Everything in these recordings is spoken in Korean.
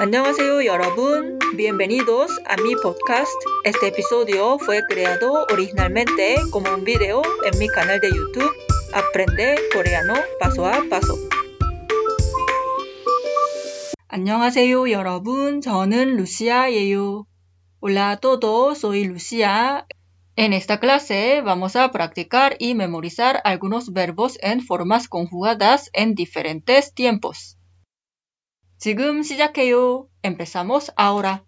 Annyeonghaseyo, 여러분. Bienvenidos a mi podcast. Este episodio fue creado originalmente como un video en mi canal de YouTube Aprende Coreano Paso a Paso. 안녕하세요, 여러분. 저는 루시아예요. Hola a todos, soy Lucia. En esta clase vamos a practicar y memorizar algunos verbos en formas conjugadas en diferentes tiempos. 지금 시작해요. Empezamos ahora.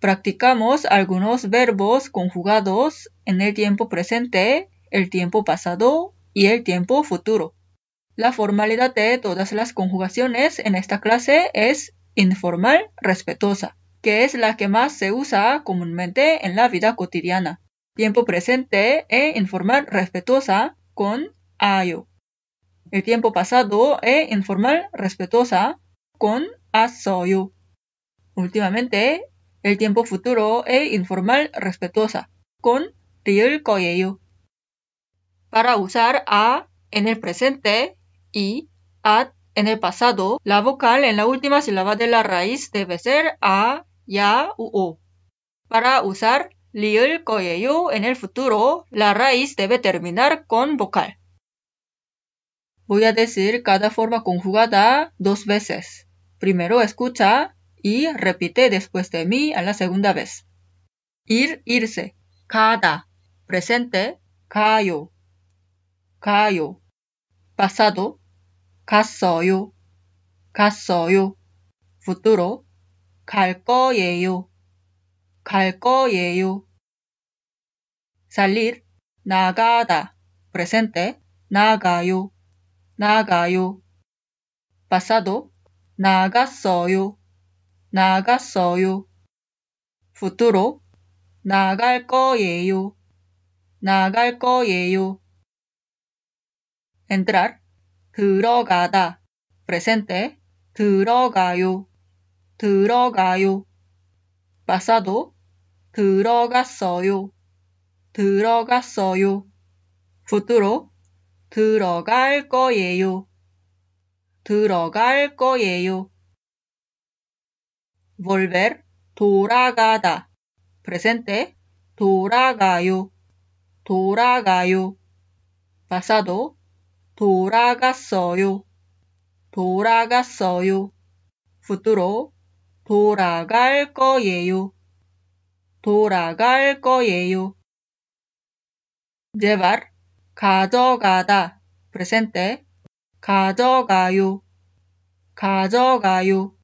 Practicamos algunos verbos conjugados en el tiempo presente, el tiempo pasado y el tiempo futuro. La formalidad de todas las conjugaciones en esta clase es informal respetuosa, que es la que más se usa comúnmente en la vida cotidiana. Tiempo presente e informal respetuosa con ayo. El tiempo pasado e informal respetuosa con asoyu. Últimamente, el tiempo futuro e informal respetuosa con ryul koyeyu. Para usar a en el presente y at en el pasado, la vocal en la última sílaba de la raíz debe ser a, ya u o. Para usar liul koyeyu en el futuro, la raíz debe terminar con vocal. Voy a decir cada forma conjugada dos veces. Primero escucha y repite después de mí a la segunda vez. Ir, irse. Cada. Presente. 가요. 가요. Pasado. 갔어요. 갔어요. Futuro. 갈 거예요. 갈 거예요. Salir. 나가다. Presente. 나가요. 나가요. Pasado. 나갔어요. 나갔어요. Futuro. 나갈 거예요. 나갈 거예요. Entrar. 들어가다. Presente. 들어가요. 들어가요. Pasado. 들어갔어요. 들어갔어요. Futuro. 들어갈 거예요. 들어갈 거예요. volver, 돌아가다. presente, 돌아가요. 돌아가요. pasado, 돌아갔어요. 돌아갔어요. futuro, 돌아갈 거예요. 돌아갈 거예요. llevar, 가져가다. presente, 가져가요. 가져가요.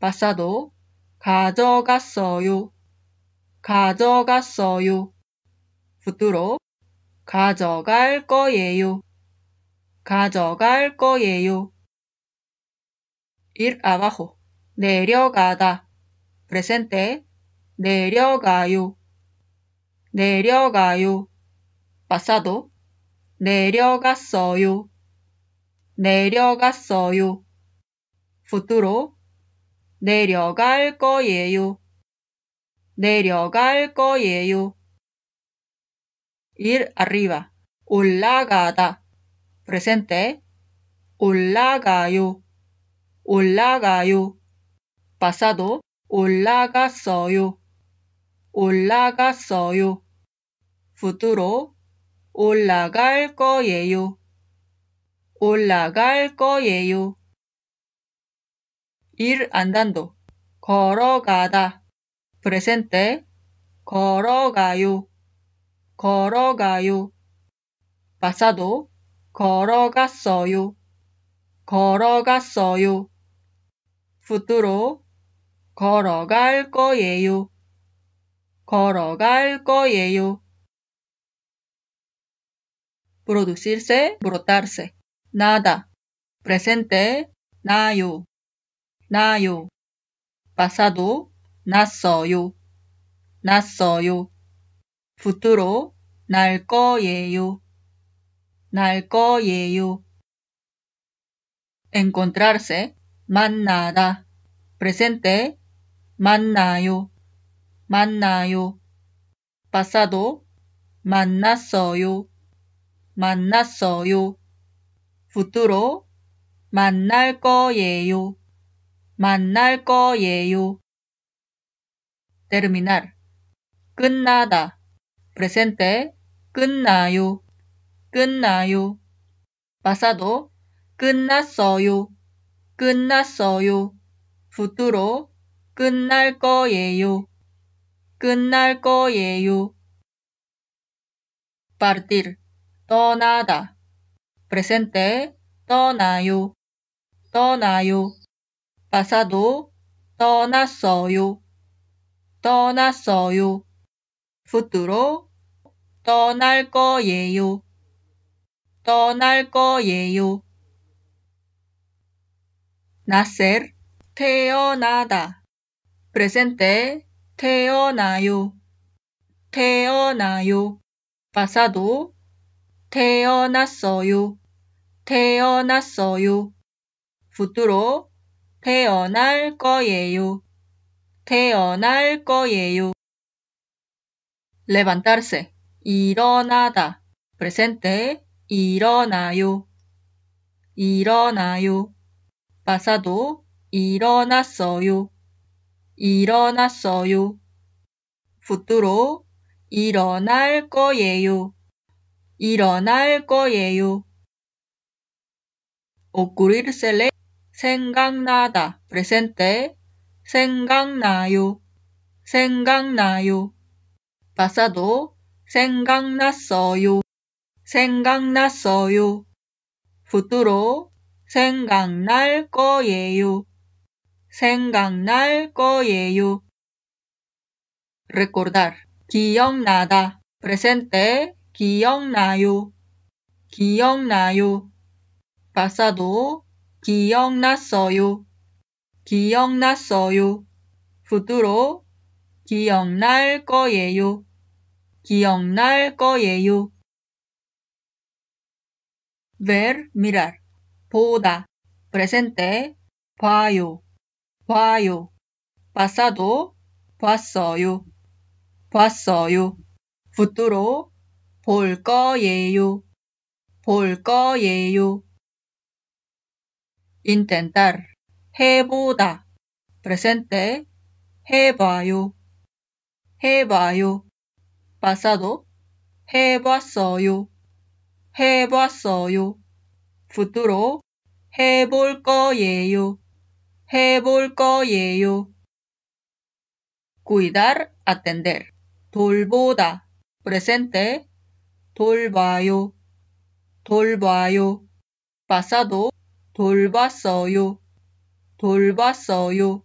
pasado, 가져갔어요. 가져갔어요. futuro, 가져갈 거예요. 가져갈 거예요. ir abajo, 내려가다. presente, 내려가요. 내려가요. pasado, 내려갔어요. 내려갔어요. futuro, 내려갈 거예요. 내려갈 거예요. ir arriba, 올라가다. presente, 올라가요. 올라가요. pasado, 올라갔어요. 올라갔어요. futuro, 올라갈 거예요. 올라갈 거예요. ir andando, 걸어가다. presente, 걸어가요. 걸어가요. pasado, 걸어갔어요. 걸어갔어요. futuro, 걸어갈 거예요. 걸어갈 거예요. producirse. nada. presente, 나요. 나요. pasado, 났어요. 났어요. futuro, 날 거예요. 날 거예요. encontrarse, 만나다. presente, 만나요. 만나요. pasado, 만났어요. 만났어요. Futuro, 만날 거예요. 만날 거예요. terminar. 끝나다. presente. 끝나요. 끝나요. pasado. 끝났어요. 끝났어요. futuro. 끝날 거예요. 끝날 거예요. partir. 떠나다. Presente. 떠나요. 떠나요. pasado 떠났어요. 떠났어요. futuro 떠날 거예요. 떠날 거예요. nacer 태어나다. presente 태어나요. 태어나요. pasado 태어났어요. 태어났어요. futuro 태어날 거예요. 태어날 거예요. levantarse 일어나다 presente 일어나요. 일어나요. pasado 일어났어요. 일어났어요. futuro 일어날 거예요. 일어날 거예요. Ocurrírsele 생각나다 presente 생각나요 생각나요 pasado 생각났어요 생각났어요 futuro 생각날 거예요 생각날 거예요 recordar 기억나다 presente 기억나요 기억나요 pasado 기억났어요. 기억났어요. futuro 기억날 거예요. 기억날 거예요. ver, mirar. 보다. presente 봐요. 봐요. pasado 봤어요. 봤어요. futuro 볼 거예요. 볼 거예요. Intentar 해보다 presente 해봐요 해봐요 pasado 해봤어요 해봤어요 futuro 해볼 거예요 해볼 거예요 cuidar atender 돌보다 presente 돌봐요 돌봐요 pasado 돌봤어요. 돌봤어요.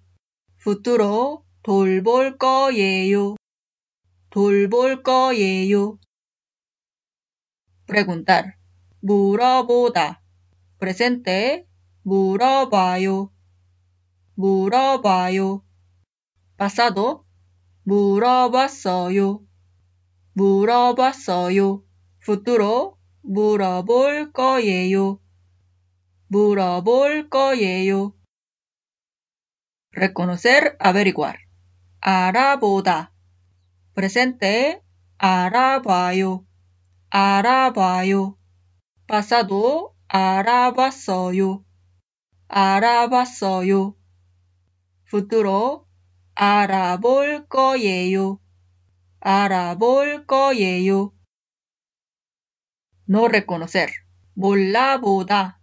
futuro 돌볼 거예요. 돌볼 거예요. preguntar 물어보다. presente 물어봐요. 물어봐요. pasado 물어봤어요. 물어봤어요. futuro 물어볼 거예요. 물어볼 거예요. reconocer, averiguar. 알아보다. presente, 알아봐요. 알아봐요. pasado, 알아봤어요. 알아봤어요. futuro, 알아볼 거예요. 알아볼 거예요. no reconocer, 몰라보다.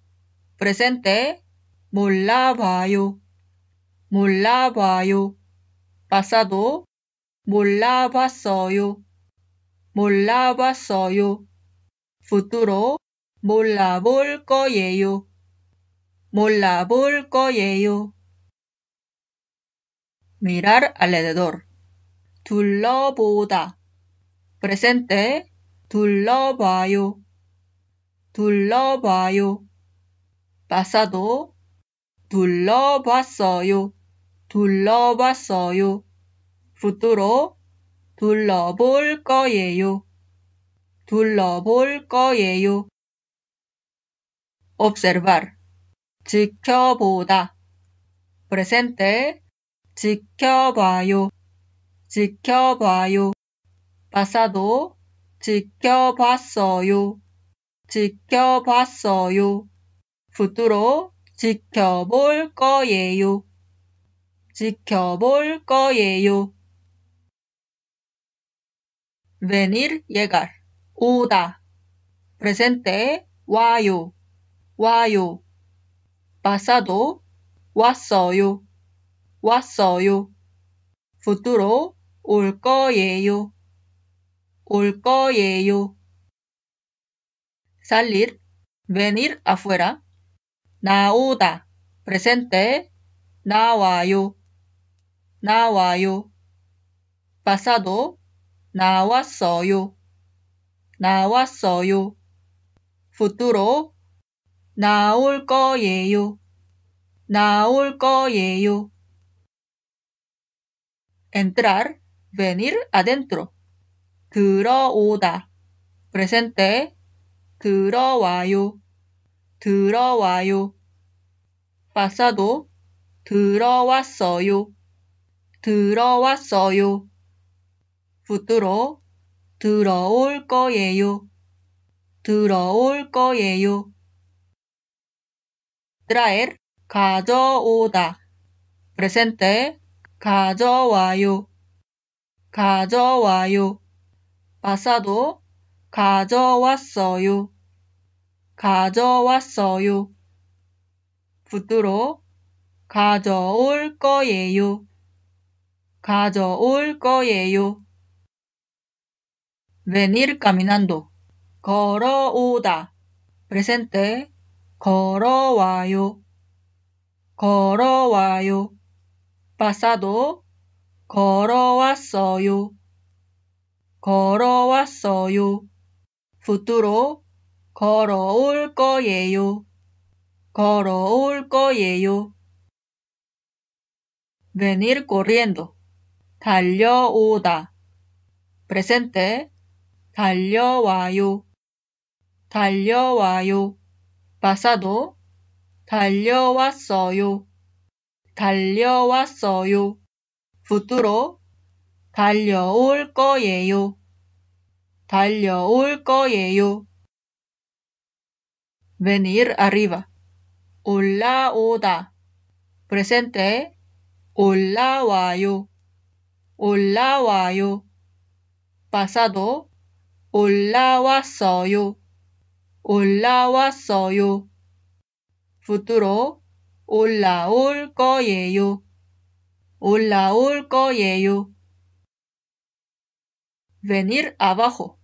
Presente 몰라봐요. 몰라봐요. pasado 몰라봤어요. 몰라봤어요. futuro 몰라볼 거예요. 몰라볼 거예요. mirar alrededor. 둘러보다. presente 둘러봐요. 둘러봐요. Pasado 둘러봤어요. 둘러봤어요. futuro 둘러볼 거예요. 둘러볼 거예요. observar 지켜보다 presente 지켜봐요. 지켜봐요. pasado 지켜봤어요. 지켜봤어요. Futuro 지켜볼 거예요. 지켜볼 거예요. venir, llegar. 오다. presente, 와요. 와요. pasado, 왔어요. 왔어요. futuro, 올 거예요. 올 거예요. salir, venir afuera. 나오다. presente, 나와요. 나와요. pasado, 나왔어요. 나왔어요. futuro, 나올 거예요. 나올 거예요. entrar, venir adentro. 들어오다. presente, 들어와요. 들어와요. pasado, 들어왔어요. 들어왔어요. futuro, 들어올 거예요. 들어올 거예요. traer, 가져오다. presente, 가져와요. 가져와요. pasado, 가져왔어요. 가져왔어요. futuro, 가져올 거예요. 가져올 거예요. venir caminando. 걸어오다. presente. 걸어와요. 걸어와요. pasado. 걸어왔어요. 걸어왔어요. futuro. 걸어올 거예요. 걸어올 거예요. venir corriendo. 달려오다. presente. 달려와요. 달려와요. pasado. 달려왔어요. 달려왔어요. futuro. 달려올 거예요. 달려올 거예요. venir arriba. 올라오다. presente. 올라와요. 올라와요. pasado. 올라왔어요. 올라왔어요. futuro. 올라올 거예요. 올라올 거예요. venir abajo.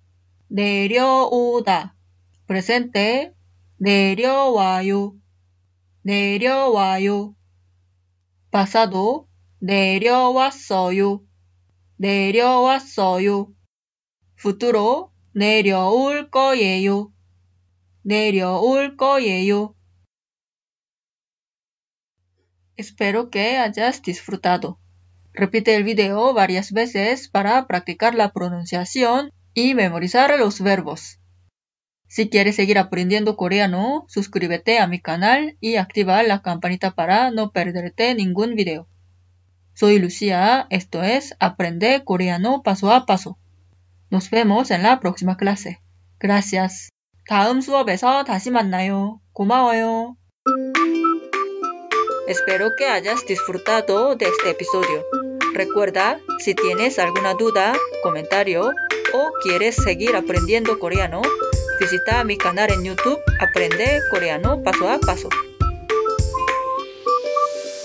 내려오다. presente. 내려와요. 내려와요. pasado. 내려왔어요. 내려왔어요. futuro. 내려올 거예요. 내려올 거예요. Espero que hayas disfrutado. Repite el video varias veces para practicar la pronunciación y memorizar los verbos. Si quieres seguir aprendiendo coreano, suscríbete a mi canal y activa la campanita para no perderte ningún video. Soy Lucía, esto es Aprende coreano paso a paso. Nos vemos en la próxima clase. Gracias. 다음 수업에서 다시 만나요. 고마워요. Espero que hayas disfrutado de este episodio. Recuerda, si tienes alguna duda, comentario o quieres seguir aprendiendo coreano, visita mi canal en YouTube Aprende Coreano Paso a Paso.